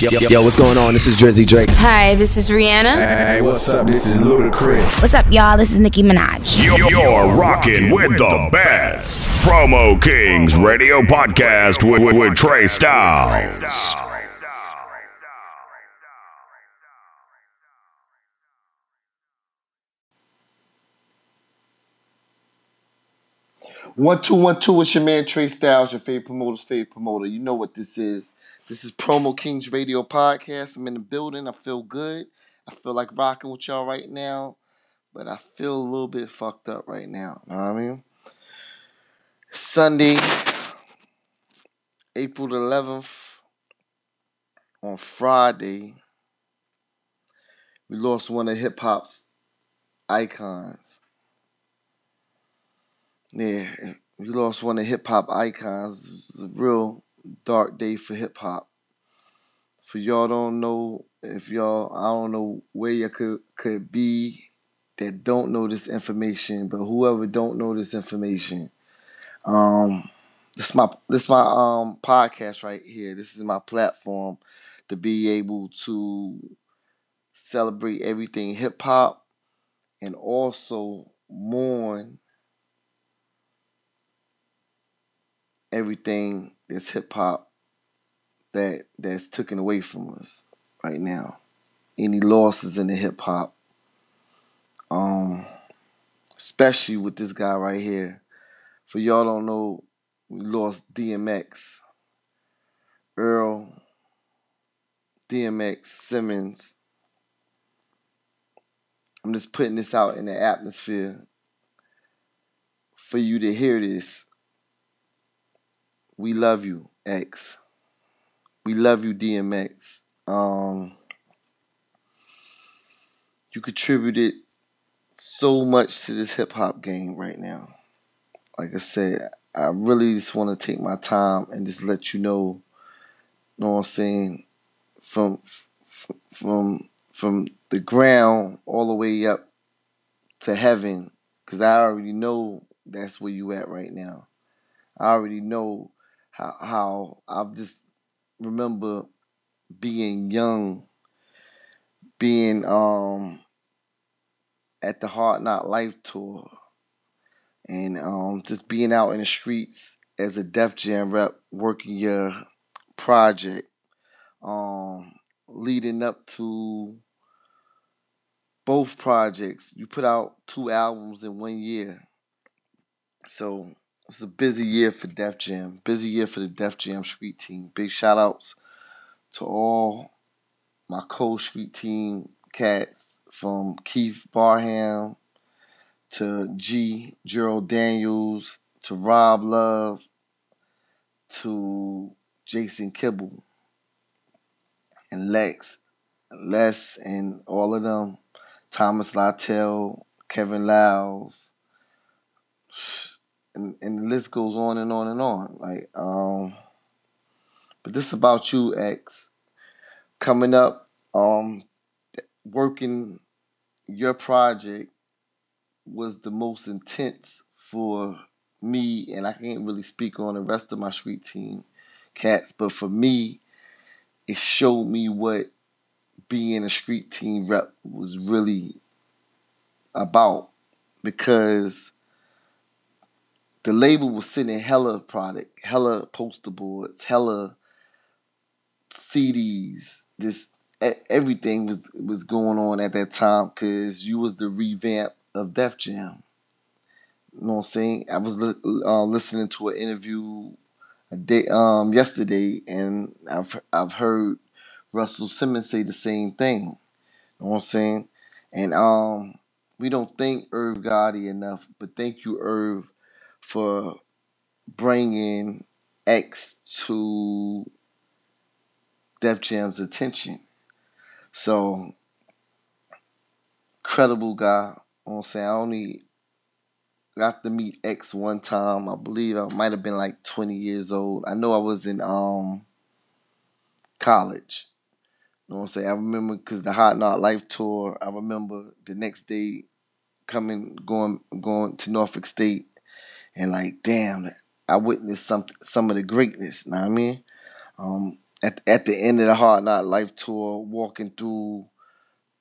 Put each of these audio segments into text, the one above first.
Yo, yo, yo, what's going on? This is Drizzy Drake. Hi, this is Rihanna. Hey, what's up? This is Ludacris. What's up, y'all? This is Nicki Minaj. You're rocking with the best. Promo Kings Radio Podcast with, with, with Trey Styles. One two one two. It's your man Trey Styles, your favorite promoter's favorite promoter. You know what this is. This is Promo Kings Radio Podcast. I'm in the building. I feel good. I feel like rocking with y'all right now, but I feel a little bit fucked up right now. Know what I mean? Sunday, April the 11th, on Friday, we lost one of hip hop's icons. Yeah, we lost one of hip hop icons. Real dark day for hip hop. For y'all don't know, if y'all I don't know where you could could be that don't know this information, but whoever don't know this information, um, this my this my um podcast right here. This is my platform to be able to celebrate everything hip hop and also mourn everything that's hip hop that that's taken away from us right now. Any losses in the hip hop, um, especially with this guy right here. For y'all don't know, we lost DMX, Earl, DMX, Simmons. I'm just putting this out in the atmosphere for you to hear this. We love you, X. We love you, DMX. Um, you contributed so much to this hip hop game right now. Like I said, I really just want to take my time and just let you know, you know what I'm saying, from from from the ground all the way up to heaven, because I already know that's where you at right now. I already know how how I've just remember being young, being um at the Hard Knock Life tour, and um just being out in the streets as a Def Jam rep, working your project, um leading up to both projects. You put out two albums in one year, so it's a busy year for Def Jam. Busy year for the Def Jam Street Team. Big shout outs to all my co-street team cats from Keith Barham to G Gerald Daniels to Rob Love to Jason Kibble and Lex, Les and all of them, Thomas Littell, Kevin Liles, and, and the list goes on and on and on. Like, um, but this is about you, X. Coming up, um, working your project was the most intense for me, and I can't really speak on the rest of my street team cats, but for me, it showed me what being a street team rep was really about because the label was sending hella product, hella poster boards, hella CDs. This everything was was going on at that time because you was the revamp of Def Jam. You know what I'm saying? I was uh, listening to an interview a day um yesterday, and I've I've heard Russell Simmons say the same thing. You know what I'm saying? And um, we don't thank Irv Gotti enough, but thank you, Irv, for bringing X to Def Jam's attention. So, credible guy. I'm saying? I only got to meet X one time. I believe I might have been like 20 years old. I know I was in um college. You know what I'm saying? I remember because the Hard Knock Life tour. I remember the next day coming, going, going to Norfolk State, and like, damn, I witnessed some some of the greatness. You know what I mean? Um, at at the end of the Hard Knock Life tour, walking through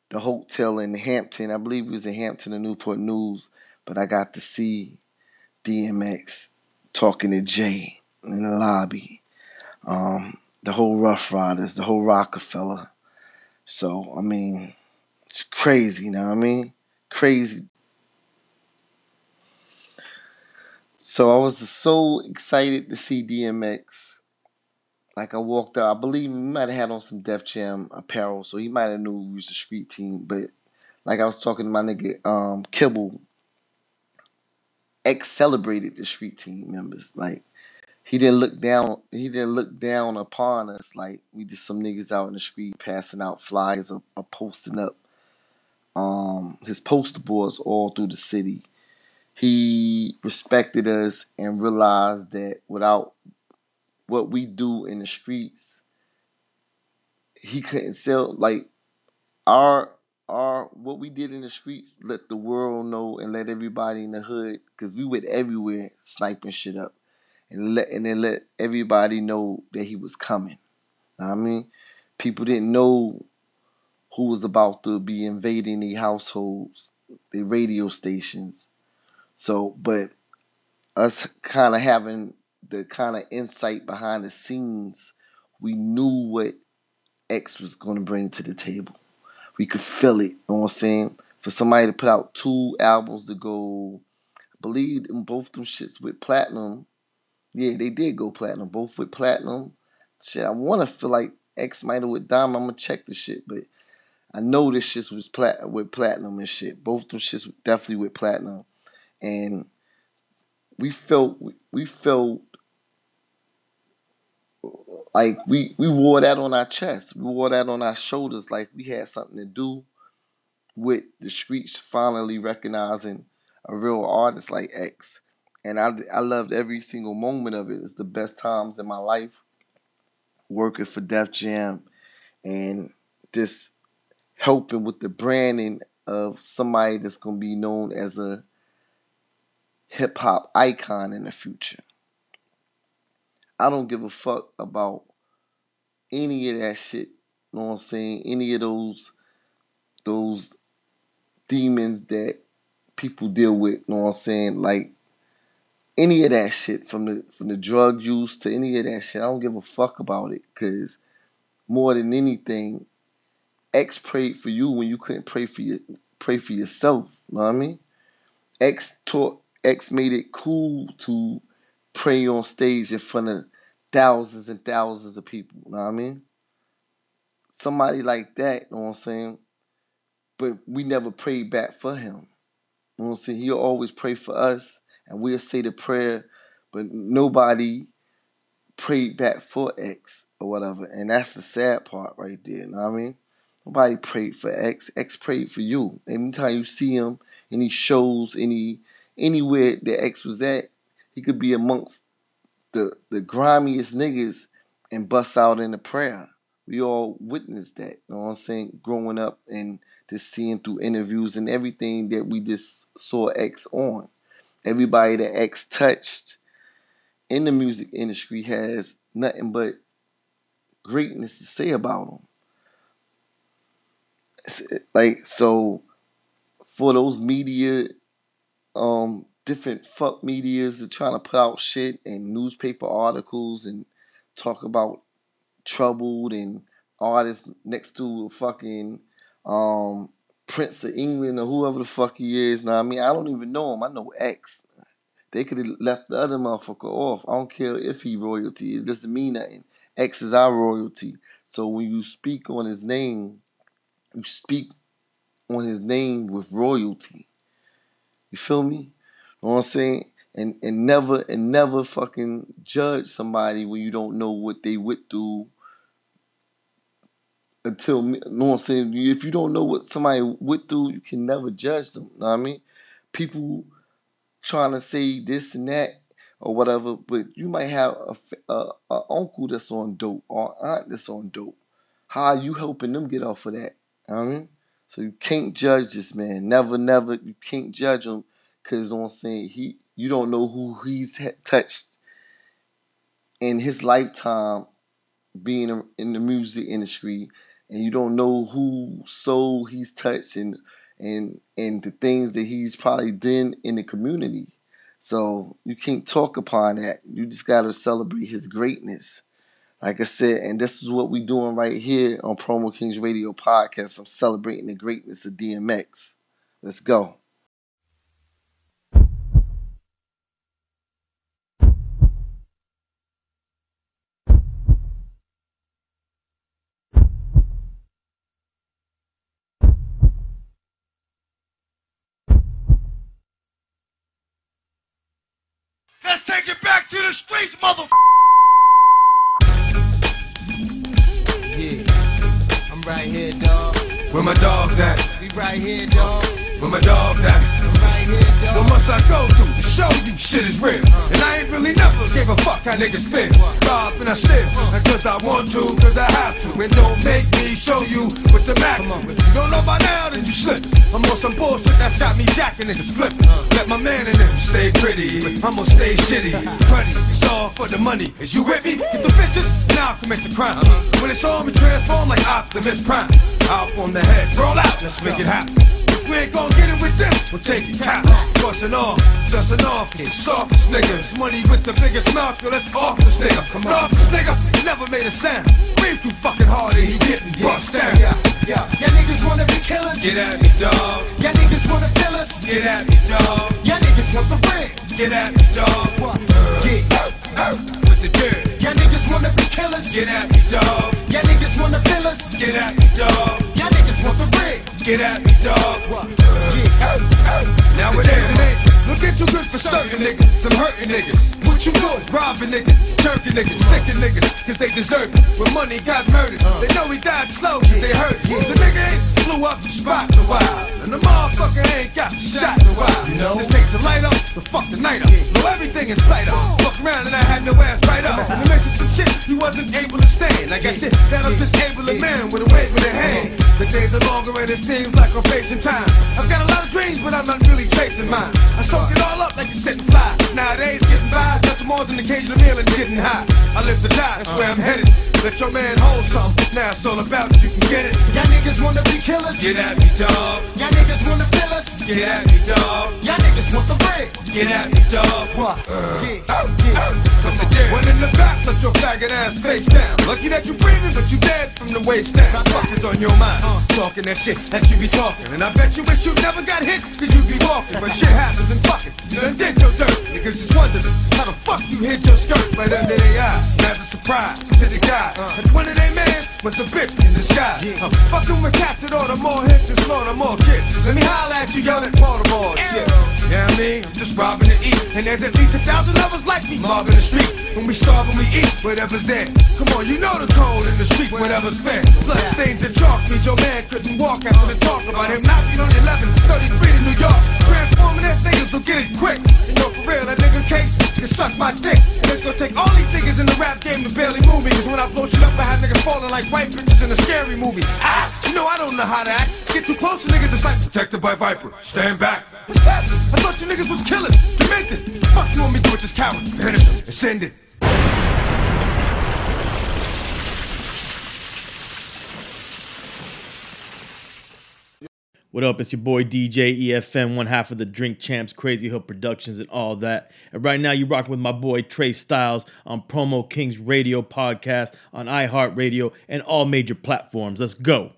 the hotel in Hampton. I believe it was in Hampton, the Newport News, but I got to see DMX talking to Jay in the lobby. Um, the whole Ruff Ryders, the whole Rockefeller. So I mean, it's crazy. You know what I mean? Crazy. So I was so excited to see DMX like I walked out, I believe he might have had on some Def Jam apparel, so he might have knew we was the street team. But like I was talking to my nigga um, Kibble, X celebrated the street team members. Like he didn't look down, he didn't look down upon us like we just some niggas out in the street passing out flyers or, or posting up um, his poster boards all through the city. He respected us and realized that without what we do in the streets, he couldn't sell like our our what we did in the streets. Let the world know and let everybody in the hood, cause we went everywhere sniping shit up, and let and then let everybody know that he was coming. I mean, people didn't know who was about to be invading the households, the radio stations. So, but us kind of having the kind of insight behind the scenes, we knew what X was going to bring to the table. We could feel it. You know what I'm saying? For somebody to put out two albums to go, I believe in both them shits with platinum. Yeah, they did go platinum. Both with platinum. Shit, I want to feel like X might have with Diamond. I'm gonna check the shit, but I know this shit was plat with platinum and shit. Both them shits definitely with platinum, and we felt we felt like we we wore that on our chest. We wore that on our shoulders like we had something to do with the streets finally recognizing a real artist like X. And I I loved every single moment of it. It's the best times in my life working for Def Jam and just helping with the branding of somebody that's gonna be known as a hip hop icon in the future. I don't give a fuck about any of that shit. You know what I'm saying? Any of those those demons that people deal with, you know what I'm saying? Like any of that shit from the from the drug use to any of that shit. I don't give a fuck about it cuz more than anything X prayed for you when you couldn't pray for your pray for yourself, you know what I mean? X taught X made it cool to pray on stage in front of thousands and thousands of people. You know what I mean? Somebody like that, you know what I'm saying? But we never prayed back for him. You know what I'm saying? He'll always pray for us and we'll say the prayer, but nobody prayed back for X or whatever. And that's the sad part right there. You know what I mean? Nobody prayed for X. X prayed for you. Anytime you see him, any shows, any anywhere that X was at, he could be amongst the the grimiest niggas and bust out in a prayer. We all witnessed that. You know what I'm saying? Growing up and just seeing through interviews and everything that we just saw X on. Everybody that X touched in the music industry has nothing but greatness to say about him. Like so, for those media um different fuck medias are trying to put out shit and newspaper articles and talk about troubled and artists next to a fucking um, Prince of England or whoever the fuck he is. Now I mean I don't even know him. I know X. They could have left the other motherfucker off. I don't care if he royalty. It doesn't mean nothing. X is our royalty. So when you speak on his name, you speak on his name with royalty. You feel me? You know what I'm saying? And and never and never fucking judge somebody when you don't know what they went through until you know what I'm saying. If you don't know what somebody went through, you can never judge them. Know what I mean? People trying to say this and that or whatever, but you might have a, a, a uncle that's on dope or aunt that's on dope. How you helping them get off of that? I mean? So you can't judge this man. Never, never. You can't judge him Cause you know I'm saying he, you don't know who he's touched in his lifetime being in the music industry and you don't know who soul he's touched and and and the things that he's probably done in the community. So you can't talk upon that. You just gotta celebrate his greatness. Like I said, and this is what we're doing right here on Promo Kings Radio Podcast. I'm celebrating the greatness of DMX. Let's go. Let's take it back to the streets, mother. Shit is real? And I ain't really never gave a fuck how niggas feel. Rob and I still, not cause I want to, cause I have to. And don't make me show you what the. If you don't know by now, then you slip. I'm on some bullshit that's got me jacking niggas flipping. Let my man in them stay pretty, but I'ma stay shitty. Cruddy, it's all for the money. Is you with me? Get the bitches, now I'll commit the crime. When it's on me, transform like Optimus Prime. Out on the head, roll out, let's make it happen. Ain't gon' get it with them, we'll take it cap. Bustin' off, dustin' off, the softest niggas. Money with the biggest mouth, yo, let's off this nigga. Come on, off this nigga, never made a sound. Breathe too fucking hard and he getting bust down. Yeah, yeah. Y'all niggas wanna be killers. Get at me, dog. Y'all niggas wanna kill us. Get at me, dog. Y'all niggas want the ring. Get at me, dog. Uh, yeah. With the dirt. Y'all niggas wanna be killers. Get at me, dog. Y'all niggas wanna kill us. Get at me, dog. Get at me, dog. Now it is, man. Looking too good for certain niggas, some hurting niggas. What you doing? Robbing niggas, jerking niggas, sticking niggas, cause they deserve it. When money got murdered, they know he died slow, cause they hurt. The nigga ain't blew up the spot in a while. And the motherfucker ain't got shot in a while. Just takes a light up the fuck the night up. Blow everything in sight up. Fuck around and I had no ass right up. And it makes it some shit you wasn't able to stand. I got shit that'll disable a man with a wave in the hand. The days are longer and it seems like I'm facing time. I've got a lot of dreams, but I'm not really chasing mine. I soak it all up like a sitting fly. Nowadays, getting by is nothing more than occasional meal and getting high. I live to die, that's where I'm headed. Let your man hold something. Now it's all about if you can get it. Y'all niggas wanna be killers. Get at me, dog. Y'all niggas wanna kill us. Get at me, dog. Y'all niggas want the ring. Get at me, dog. What? Uh, yeah, uh, yeah. Uh, put the dirt. One in the back, let your faggot ass face down. Lucky that you breathing, but you dead from the waist down. Fuck is on your mind. Talking that shit that you be talking. And I bet you wish you never got hit, cause you be walking. But shit happens and fuck it. You done did your dirt. Niggas just wondering how the fuck you hit your skirt right under their eyes. As a surprise to the guy. And one of they man was a bitch in disguise. Uh, fucking with cats and order more hits and slaughter more kids. Let me holla at you, yell at Baltimore. Yeah. Yeah, I mean, I'm just robbing to eat. And there's at least a thousand others like me mobbing the street. When we starve and we eat, whatever's there. Come on, you know the cold in the street, whatever's fair. Blood stains and chalk means your man couldn't walk after the talk about him knocking on 1133 to New York. Transforming that niggas will get it quick. And yo, for real, that nigga cake can suck my dick. And it's gonna take all these niggas in the rap game to barely move me. Cause when I blow shit up, I have niggas falling like white bitches in a scary movie. Ah, you know I don't know how to act. Get too close to niggas, it's like protected by Viper. Stand back. What's that? I thought you niggas was killers, demented. Fuck you want me do with this coward? Finish him and send it. What up? It's your boy DJ EFN, one half of the Drink Champs, Crazy Hood Productions, and all that. And right now, you're rocking with my boy Trey Styles on Promo Kings Radio Podcast on iHeartRadio and all major platforms. Let's go.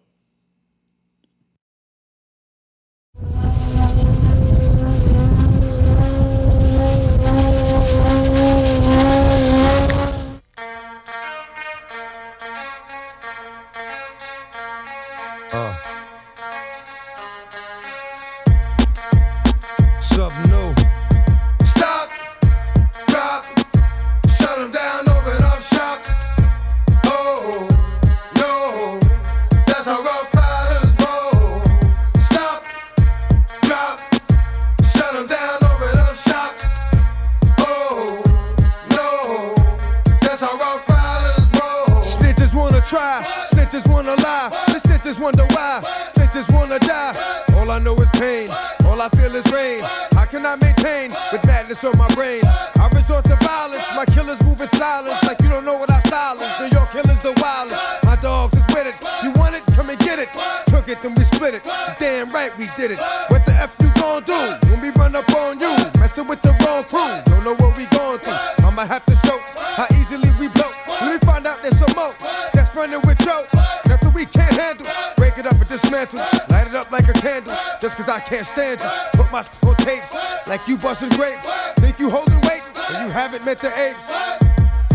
You. My on tapes like you busting grapes. Think you holding weight and you haven't met the apes.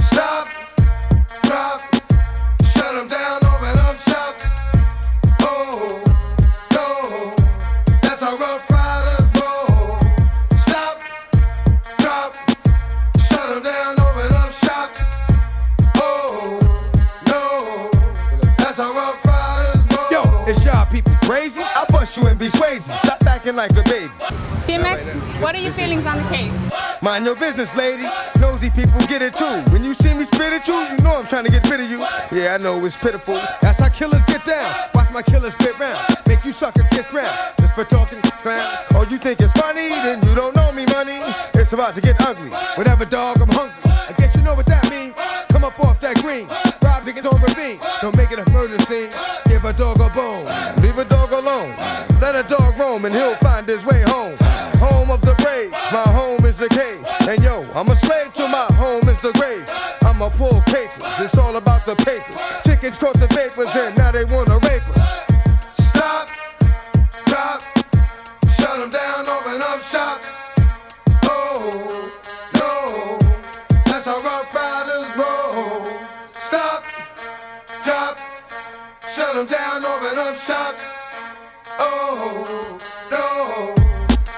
Stop, drop, shut them down, open up shop. Oh, no, that's how Ruff Ryders roll. Stop, drop, shut them down, open up shop. Oh, no, that's how Ruff Ryders roll. Yo, it's y'all people crazy? I bust you and be crazy. Stop acting like a baby. What are your feelings on the case? Mind your business, lady. Nosy people get it too. When you see me spit at you, you know I'm trying to get rid of you. Yeah, I know it's pitiful. That's how killers get down. Watch my killers spit round. Make you suckers kiss ground. Just for talking clown. Oh, you think it's funny? Then you don't know me, money. It's about to get ugly. Whatever, dog, I'm hungry. I guess you know what that means. Come up off that green. Rob niggas on ravine. Don't make it a murder scene. Give a dog a bone. Leave a dog alone. Let a dog roam and he'll Open up shop. Oh, no.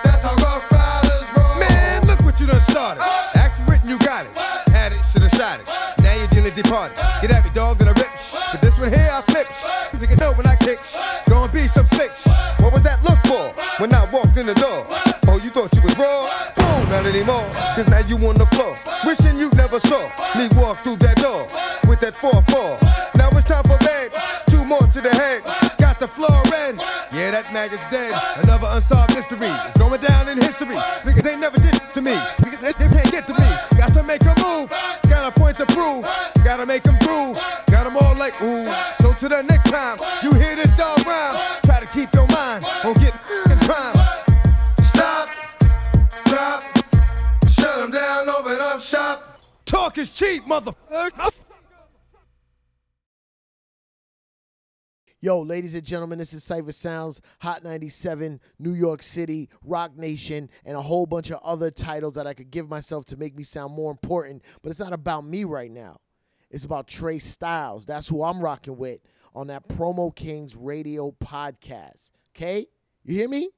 That's how Ruff Ryders roll. Man, look what you done started. Act written, you got it. Had it, shoulda shot it. Now you're dealing departed. Get at me, dog, and I rip. But this one here, I flip. You can know when I kick. Gonna be some slick. What would that look for when I walked in the door? Oh, you thought you was raw? Boom, not anymore. Cause now you on the floor. Wishing you never saw me walk through that and gentlemen, this is Cipha Sounds, Hot 97, New York City, Roc Nation, and a whole bunch of other titles that I could give myself to make me sound more important. But it's not about me right now. It's about Trey Styles. That's who I'm rocking with on that Promo Kings radio podcast. Okay? You hear me?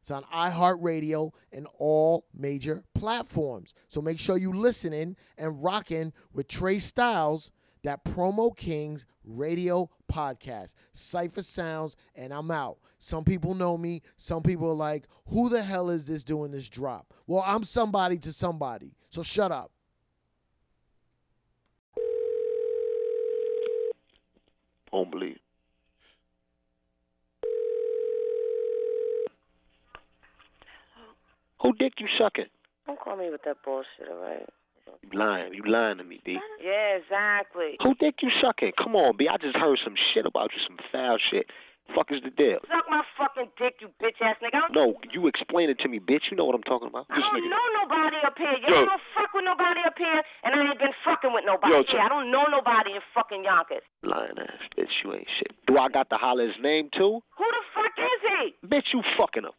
It's on iHeartRadio and all major platforms. So make sure you listening and rocking with Trey Styles, that Promo Kings radio podcast. Cipha Sounds, and I'm out. Some people know me. Some people are like, who the hell is this doing this drop? Well, I'm somebody to somebody. So shut up. Don't believe. Who dick you suck it. Don't call me with that bullshit, all right? You lying. You lying to me, B. Yeah, exactly. Who dick you sucking? Come on, B. I just heard some shit about you, some foul shit. Fuck is the deal? Suck my fucking dick, you bitch ass nigga. No, you explain it to me, bitch. You know what I'm talking about. I don't know nobody up here. You Yo. don't fuck with nobody up here, and I ain't been fucking with nobody Yo, here. I don't know nobody in fucking Yonkers. Lying ass bitch. You ain't shit. Do I got to holler his name too? Who the fuck is he? Bitch, you fucking him.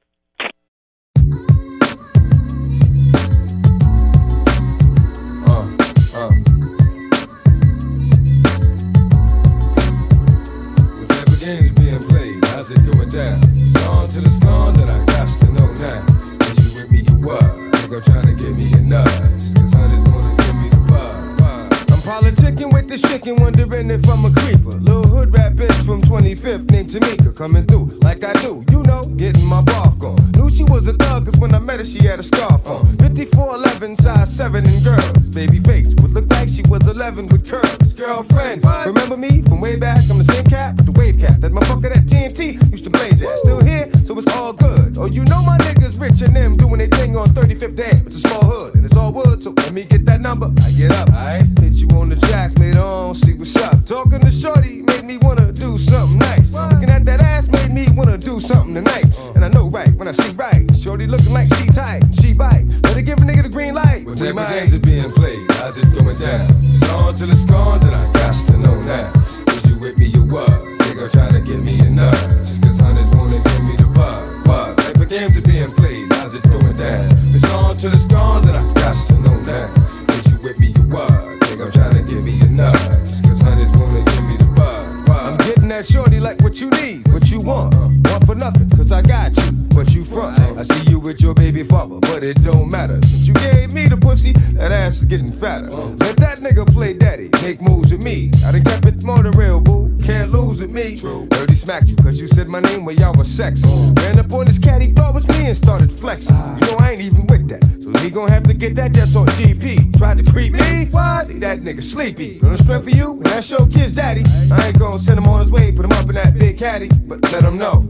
Coming through your baby father, but it don't matter. Since you gave me the pussy, that ass is getting fatter. Let that nigga play daddy, make moves with me. I done kept it more than real, boo. Can't lose with me. Dirty smacked you, cause you said my name when y'all was sex. Ran up on this cat, he thought was me and started flexing. You know I ain't even with that. So he gon' have to get that just on GP. Tried to creep me? What? Leave that nigga sleepy. The strength for you? And that's your kid's daddy. I ain't gon' send him on his way, put him up in that big caddy. But let him know.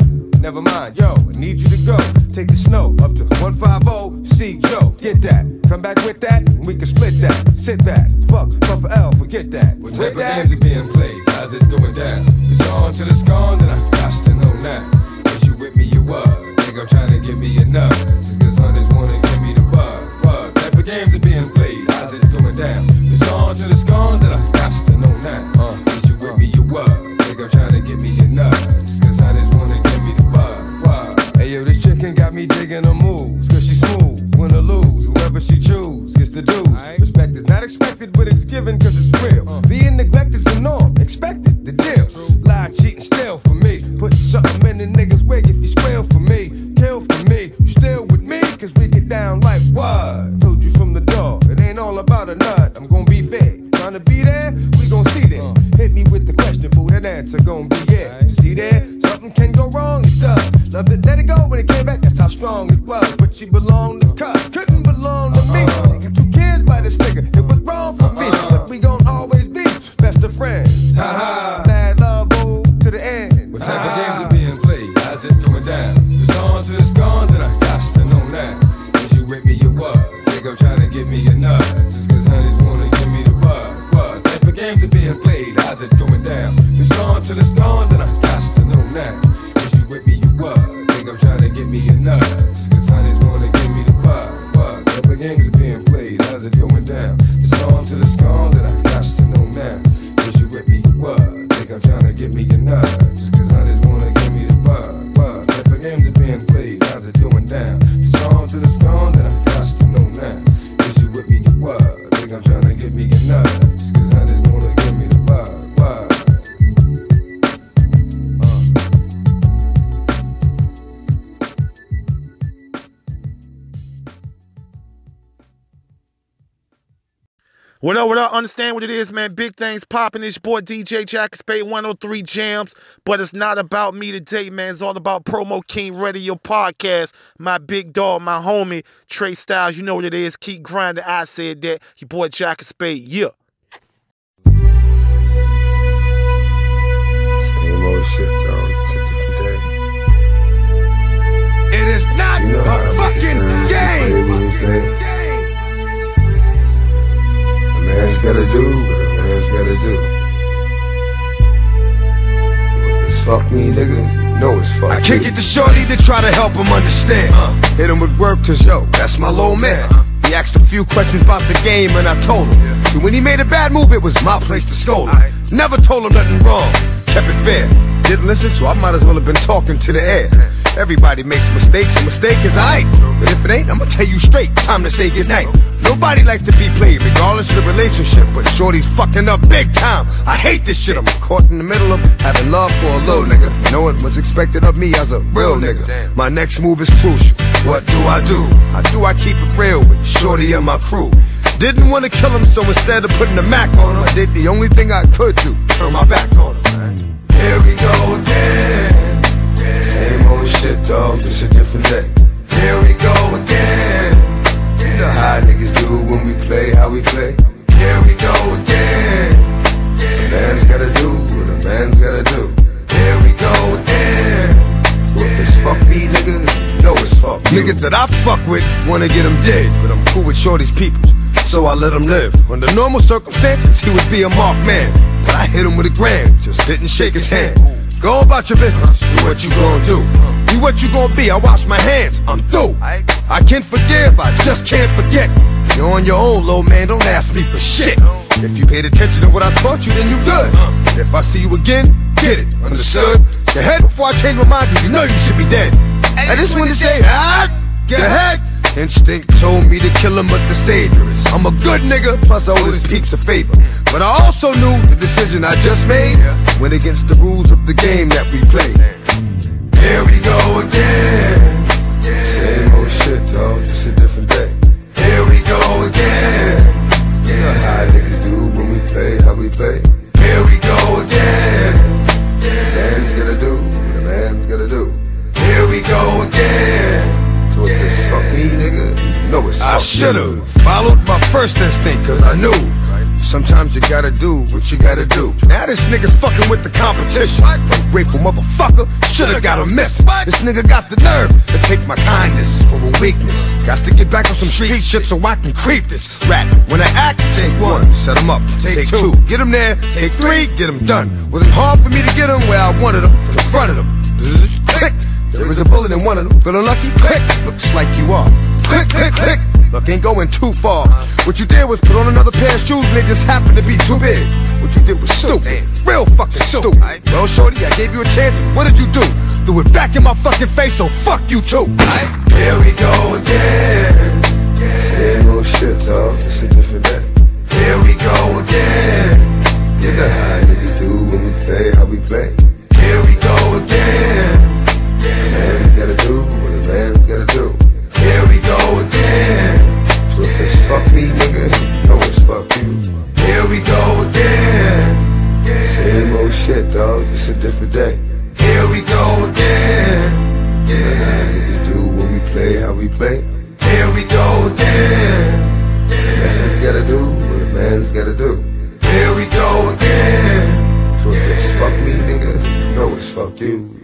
Never mind, yo, I need you to go. Take the snow up to 150, see Joe, get that. Come back with that, and we can split that. Sit back, fuck, fuck for L, forget that. What With type of that, games are being played? How's it going down? It's on till it's gone, then I got to know now. Is you with me, you what? Nigga, I'm trying to give me a Lie, cheat, What up, what up? Understand what it is, man. Big things popping. It's your boy DJ Jack Spade 103 JAMZ. But it's not about me today, man. It's all about Promo King Radio Podcast. My big dog, my homie, Trey Styles. You know what it is. Keep grinding. I said that. Your boy Jack Spade. Yeah. Same old shit, dog. It's a different day. It is not You know how I a make it fucking turn. game. Man's gotta do what a man's gotta do. If it's fuck me, nigga, know it's fuck I kick me. it to Shorty to try to help him understand. Uh-huh. Hit him with work, cause yo, that's my little man. Uh-huh. He asked a few questions about the game, and I told him. So when he made a bad move, it was my place to scold him. Never told him nothing wrong, kept it fair. Didn't listen, so I might as well have been talking to the air. Everybody makes mistakes, a mistake is aight. But if it ain't, I'ma tell you straight, time to say goodnight. Nobody likes to be played, regardless of the relationship. But Shorty's fucking up big time. I hate this shit. I'm caught in the middle of having love for a little nigga. No one was expected of me as a real nigga. My next move is crucial. What do I do? How do I keep it real with Shorty and my crew? Didn't want to kill him, so instead of putting the Mac on him, I did the only thing I could do, turn my back on him. Here we go again. Old shit, dog. It's a different day. Here we go again. You know how niggas do when we play, how we play. Here we go again. A man's gotta do what a man's gotta do. Here we go again. So it's fuck me, nigga, you know it's fuck me. Niggas that I fuck with wanna get him dead, but I'm cool with Shorty's people, so I let him live. Under normal circumstances, he would be a marked man, but I hit him with a grand, just didn't shake his hand. Go about your business, do what you gon' do. Be what you gon' be, I wash my hands, I'm through. I can forgive, I just can't forget. You're on your own, low man, don't ask me for shit. If you paid attention to what I taught you, then you good. If I see you again, get it, understood? Your head before I change my mind, cause you know you should be dead. I just wanna say, ah, get ahead. Instinct told me to kill him, but the is. I'm a good nigga, plus I owe his peeps a favor. But I also knew the decision I just made went against the rules of the game that we play. Here we go again. Gotta do what you gotta do. Now this nigga's fucking with the competition. Ungrateful motherfucker, shoulda got a miss. This nigga got the nerve to take my kindness for a weakness. Got to get back on some street shit so I can creep this rat. When I act, take one, set him up. Take two, get him there. Take three, get him done. Was it hard for me to get him where I wanted him, in front of him. Click. There is a bullet in one of them. Feeling lucky? Click. Looks like you are. Click, click, click. Look, ain't going too far. What you did was put on another pair of shoes and they just happened to be too big. What you did was stupid. Real fucking stupid. Well, shorty, I gave you a chance. What did you do? Threw it back in my fucking face, so fuck you too. Here we go again. Same old shit, dog. It's a different day. Here we go again. You know how niggas do when we play, how we play. Different day. Here we go again. You know how niggas do when we play, how we play. Here we go again. The man's gotta do what a man's gotta do. Here we go again. So if it's fuck me, nigga, you know it's fuck you.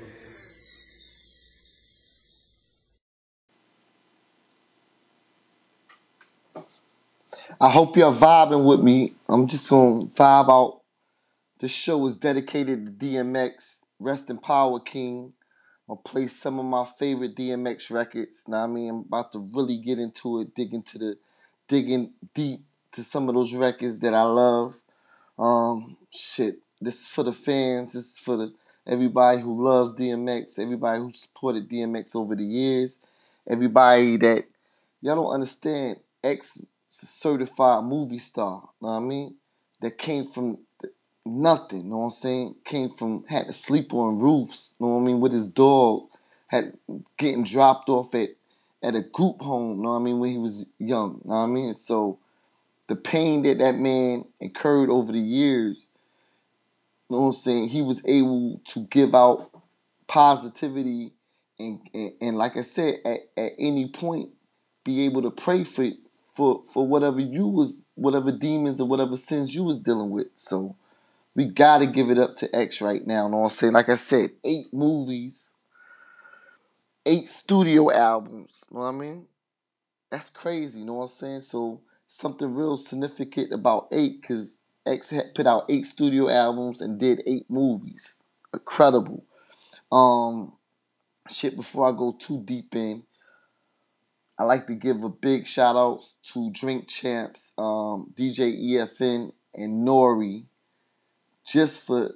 I hope you're vibing with me. I'm just gonna vibe out. This show is dedicated to DMX. Rest in power, King. I'm gonna play some of my favorite DMX records. Now I mean, I'm about to really get into it, dig into the, digging deep to some of those records that I love. Um, shit, this is for the fans. This is for the everybody who loves DMX. Everybody who supported DMX over the years. Everybody that y'all don't understand. X certified movie star. Know what I mean? That came from nothing. Know what I'm saying? Came from had to sleep on roofs. Know what I mean? With his dog, had getting dropped off at at a group home. Know what I mean? When he was young. Know what I mean? So the pain that that man incurred over the years. Know what I'm saying? He was able to give out positivity and and, and like I said, at, at any point, be able to pray for for for whatever you was whatever demons or whatever sins you was dealing with. So we gotta give it up to X right now. Know what I'm saying? Like I said, eight movies, eight studio albums. You know what I mean? That's crazy. You know what I'm saying? So something real significant about eight because X had put out eight studio albums and did eight movies. Incredible. Um, shit. Before I go too deep in, I like to give a big shout out to Drink Champs, um, DJ EFN, and Nori, just for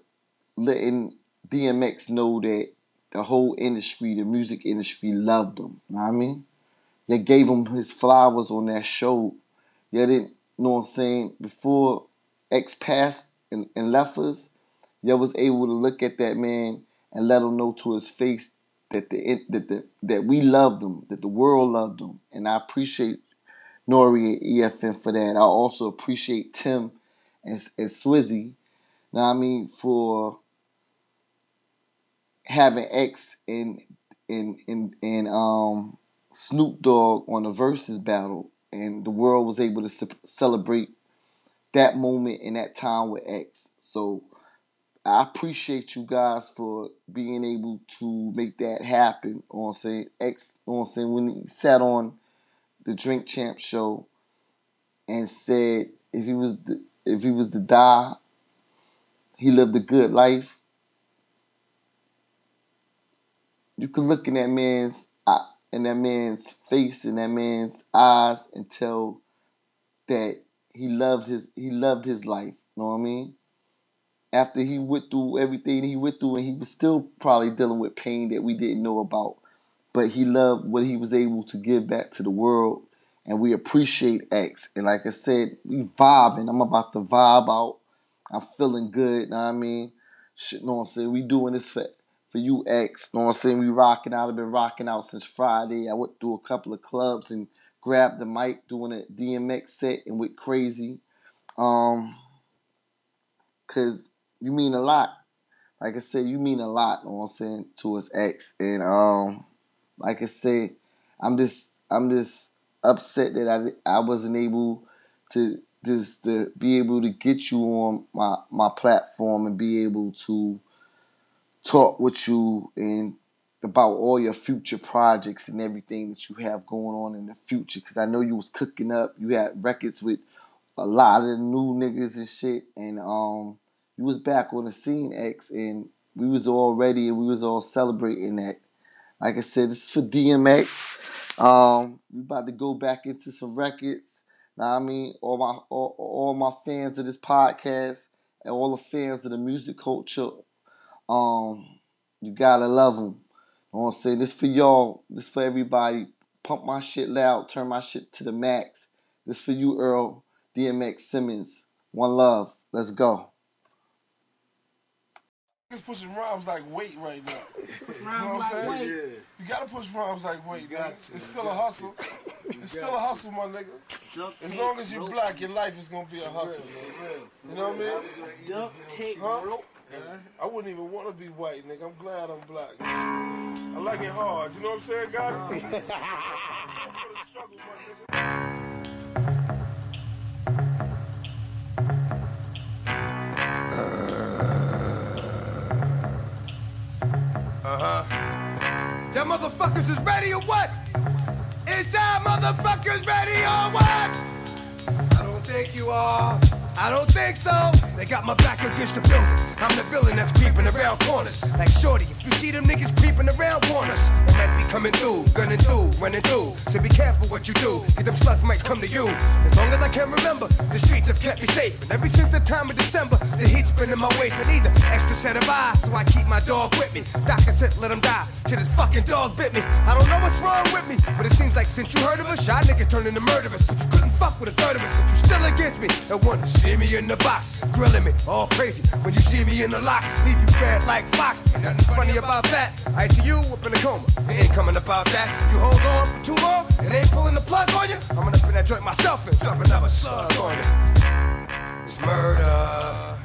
letting DMX know that the whole industry, the music industry, loved him. Know what I mean? They gave him his flowers on that show. You didn't know what I'm saying? Before X passed and, and left us, you was able to look at that man and let him know to his face that the that the that we loved him, that the world loved him, and I appreciate Nori and EFN for that. I also appreciate Tim and, and Swizzy, what I mean, for having X and and and and um Snoop Dogg on a Verzuz battle, and the world was able to ce- celebrate that moment and that time with X. So I appreciate you guys for being able to make that happen. I'm saying? X, I'm saying? When he sat on the Drink Champ show and said if he was the, if he was to die, he lived a good life. You can look in that man's eye- in that man's face in that man's eyes and tell that he loved his he loved his life. Know what I mean? After he went through everything he went through, and he was still probably dealing with pain that we didn't know about, but he loved what he was able to give back to the world, and we appreciate X. And like I said, we vibing. I'm about to vibe out. I'm feeling good. Know what I mean? Shit, know what I'm saying? We doing this for for you, X. Know what I'm saying? We rocking out. I've been rocking out since Friday. I went through a couple of clubs and grabbed the mic doing a DMX set and went crazy. Um, cause you mean a lot. Like I said, you mean a lot. Know what I'm saying to us, X. And um, like I said, I'm just I'm just upset that I I wasn't able to just to be able to get you on my my platform and be able to talk with you and about all your future projects and everything that you have going on in the future. Cause I know you was cooking up. You had records with a lot of the new niggas and shit. And um, you was back on the scene, X, and we was all ready and we was all celebrating that. Like I said, this is for DMX. Um, we about to go back into some records. Now I mean, all my all, all my fans of this podcast and all the fans of the music culture, um, you gotta love them. You know what I'm saying? This for y'all. This for everybody. Pump my shit loud. Turn my shit to the max. This for you, Earl. DMX Simmons. One love. Let's go. Niggas pushing rhymes like weight right now. You know what I'm like saying? weight. You gotta push rhymes like weight, nigga. It's still a hustle. It's still a hustle, my nigga. As long as you black, your life is gonna be a hustle, man. You know what I mean? Duct tape, Huh? bro. I wouldn't even want to be white, nigga. I'm glad I'm black. I like it hard. You know what I'm saying, God? I'm for the struggle, my nigga. Uh huh. Y'all motherfuckers is ready or what? Is y'all motherfuckers ready or what? I don't think you are. I don't think so. They got my back against the building. I'm the villain that's creeping around corners. Like Shorty, see them niggas creeping around corners, they might be coming through, gunning through, running through. So be careful what you do, cause them slugs might come to you. As long as I can remember, the streets have kept me safe. And ever since the time of December, the heat's been in my waist. I need an extra set of eyes, so I keep my dog with me. Doctor said let him die. Shit, his fucking dog bit me. I don't know what's wrong with me, but it seems like since you heard of us, y'all niggas turned into murderers. But you couldn't fuck with a third of us, but you still against me. And wanna see me in the box, grilling me, all crazy. When you see me in the locks, leave you red like Fox. Ain't nothing funny about that. I see you up in a coma, it ain't coming about that. You hold on for too long, and ain't pulling the plug on you. I'm gonna up in that joint myself and dump another slug on you. It's murder.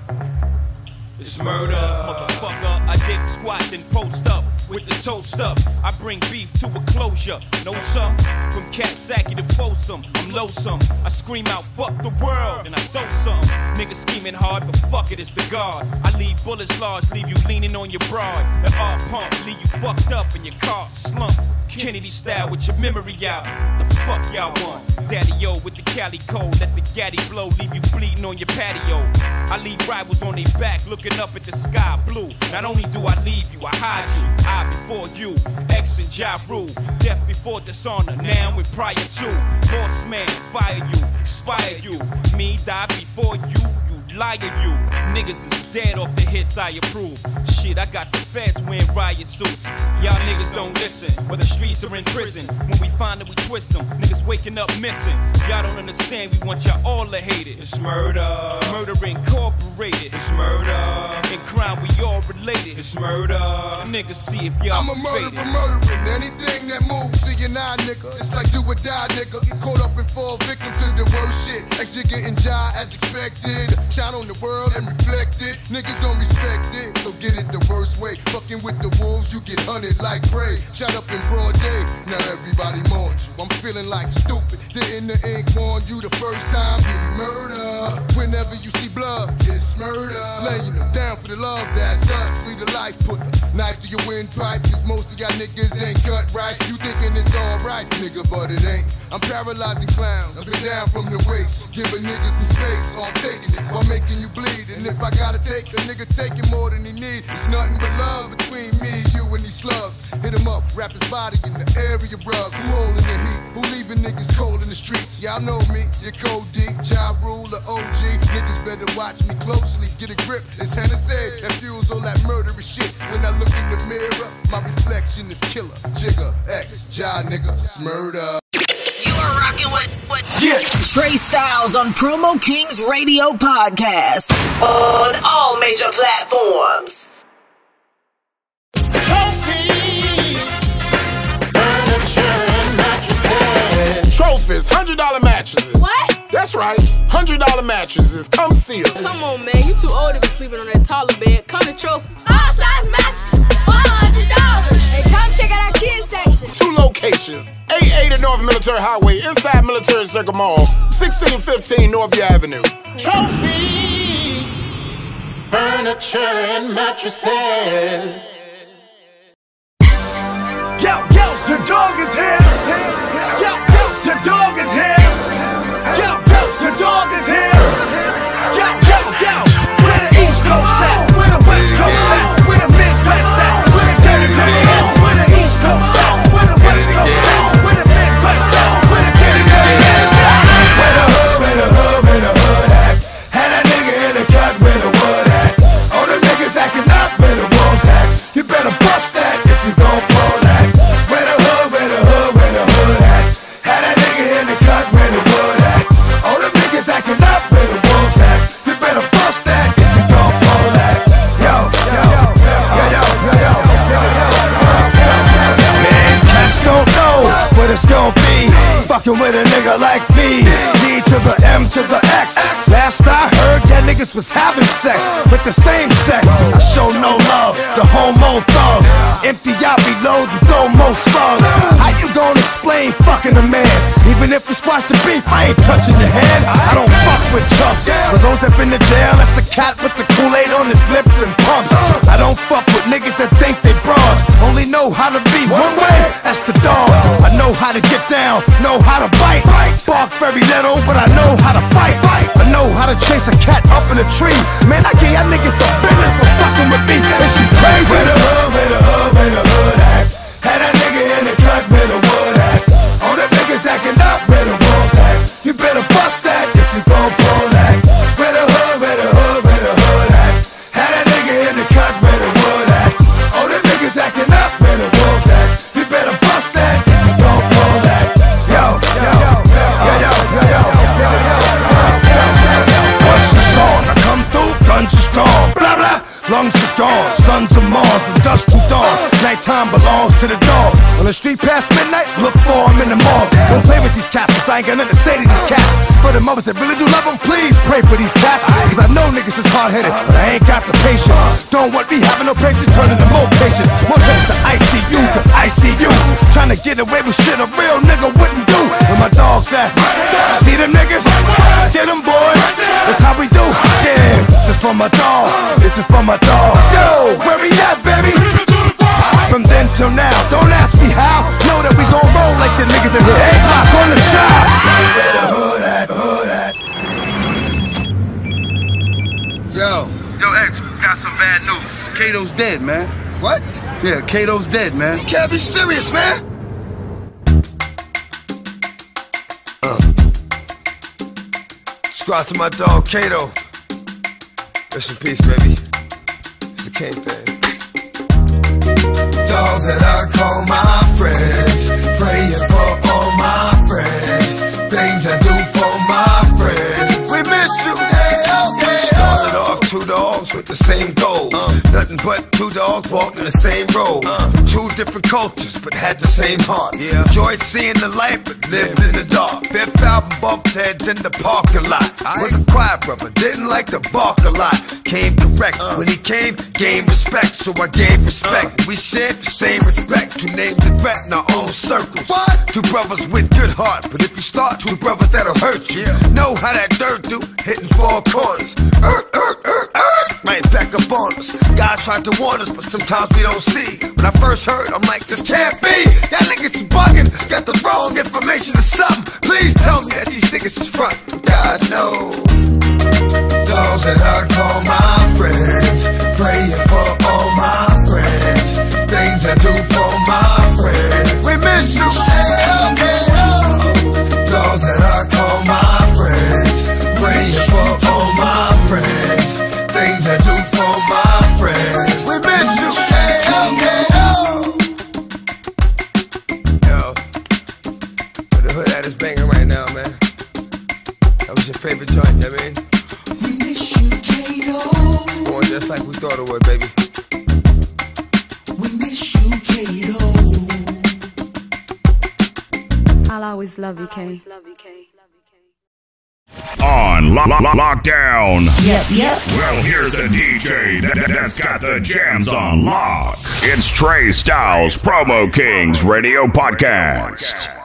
It's murder, motherfucker. I did squat then post up with the toast up. I bring beef to a closure. Know some? From Katsaki to Folsom, I'm loathsome. I scream out, fuck the world, and I throw some. Niggas scheming hard, but fuck it, it's the guard. I leave bullets large, leave you leaning on your broad. The art pump, leave you fucked up in your car slumped. Kennedy style with your memory out. The fuck y'all want? Daddy O with the Cali code, let the gaddy blow, leave you bleeding on your patio. I leave rivals on their back, looking up at the sky blue. Not only do I leave you, I hide you. I before you, X and Ja Rule. Death before dishonor, now and prior to. Boss man, fire you, expire you. Me die before you, you liar you. Niggas is dead off the hits I approve. Shit, I got the feds wearing riot suits. Y'all niggas don't listen, where the streets are in prison. When we find that we twist them, niggas waking up missing. Y'all don't understand, we want y'all all to hate it. It's murder. Murder incorporated. It's murder. In crime, we all related. It's murder. Niggas see if y'all I'm a murderer, murdering anything that moves. See you now, nigga. It's like do or die, nigga. Get caught up and fall victim to the worst shit. Extra getting jai as expected. Shine on the world and reflect it. Niggas don't respect it, so get it the worst way. Fucking with the wolves, you get hunted like prey. Shot up in broad day, now everybody mourns you. I'm feeling like stupid. Didn't the ink warn you the first time? Be murder. Whenever you see blood, it's murder. Laying them down for the love, that's us. Free the life, put the knife to your windpipe. Cause most of y'all niggas ain't cut right. You thinking it's alright, nigga, but it ain't. I'm paralyzing clowns. I've been down from the waist. Giving niggas some space. Oh, I'm taking it while making you bleed. And if I gotta take a nigga taking more than he need, it's nothing but love between me, you, and these slugs. Hit him up, wrap his body in the area rug. Who holding the heat? Who leaving niggas cold in the streets? Y'all know me, you're cold deep. Ja Rule, the OG. Niggas better watch me closely. Get a grip, as Hannah said. That fuels all that murderous shit. When I look in the mirror, my reflection is killer. Jigga, X, Ja nigga, murder. You are rocking with, with Trey Styles on Promo Kings Radio Podcast on all major platforms. Trophies, hundred dollar mattresses. What? That's right, hundred dollar mattresses. Come see us. Come on, man. You too old to be sleeping on that taller bed. Come to Trophy. All size mattresses. $100. Hey, come check out our kids section. Two locations: 880 North Military Highway, inside Military Circle Mall, 1615 Northview Avenue. Trophies, furniture, and mattresses. Yo, yo, the dog is here. Fucking with a nigga like me. D to the M to the X. Last I heard, that niggas was having sex with the same sex. I show no love to homo thugs. Empty out, reload, and throw more slugs. How you gonna explain fucking a man? Even if we squash the beef, I ain't touching your hand. I don't fuck with chumps. For those that been to jail, that's the cat with the Kool-Aid on his lips and pumps. I don't fuck with niggas that think they bras. Only know how to be one way, that's the dog. I know how to get down, but I know how to fight. fight. I know how to chase a cat up in a tree. Man, I give y'all niggas the business for fucking with me. Is you crazy? I ain't got nothing to say to these cats. For the mothers that really do love them, please pray for these cats. Cause I know niggas is hard headed, but I ain't got the patience. Don't want me having no patience, turning to more patience. More trips to ICU, cause I see you. Trying to get away with shit a real nigga wouldn't do. Where my dogs at? See them niggas? Get them boys. That's how we do. Yeah, this is for my dog. This is for my dog. Yo, where we at, baby? From then till now, don't ask me how. Know that we gon' roll like the niggas in here. Eight block on the shot. Where the hood at? Hood at? Yo. Yo, X, got some bad news. Kato's dead, man. What? Yeah, Kato's dead, man. You can't be serious, man. Uh. Subscribe to my dog Kato. Rest in peace, baby. It's the king thing. Dogs that I call my friends. Praying for all my friends. With the same goals. Nothing but two dogs walking the same road. Two different cultures, but had the same heart. Yeah. Enjoyed seeing the light, but lived in the dark. Fifth album bumped heads in the parking lot. I Was a quiet brother, didn't like to bark a lot. Came direct. When he came, gained respect, so I gave respect. We shared the same respect. Two names and threat in our own circles. Two brothers with good heart, but if you start two brothers that'll hurt you. Know how that dirt do, hitting four corners. Er, tried to warn us, but sometimes we don't see. When I first heard, I'm like, this can't be. Y'all niggas bugging, got the wrong information or something. Please tell me that these niggas is front. God knows. Lo- lo- lockdown. Yep, yep. Well, here's a DJ that, that's got the jams on lock. It's Trey Styles, Promo Kings Radio Podcast.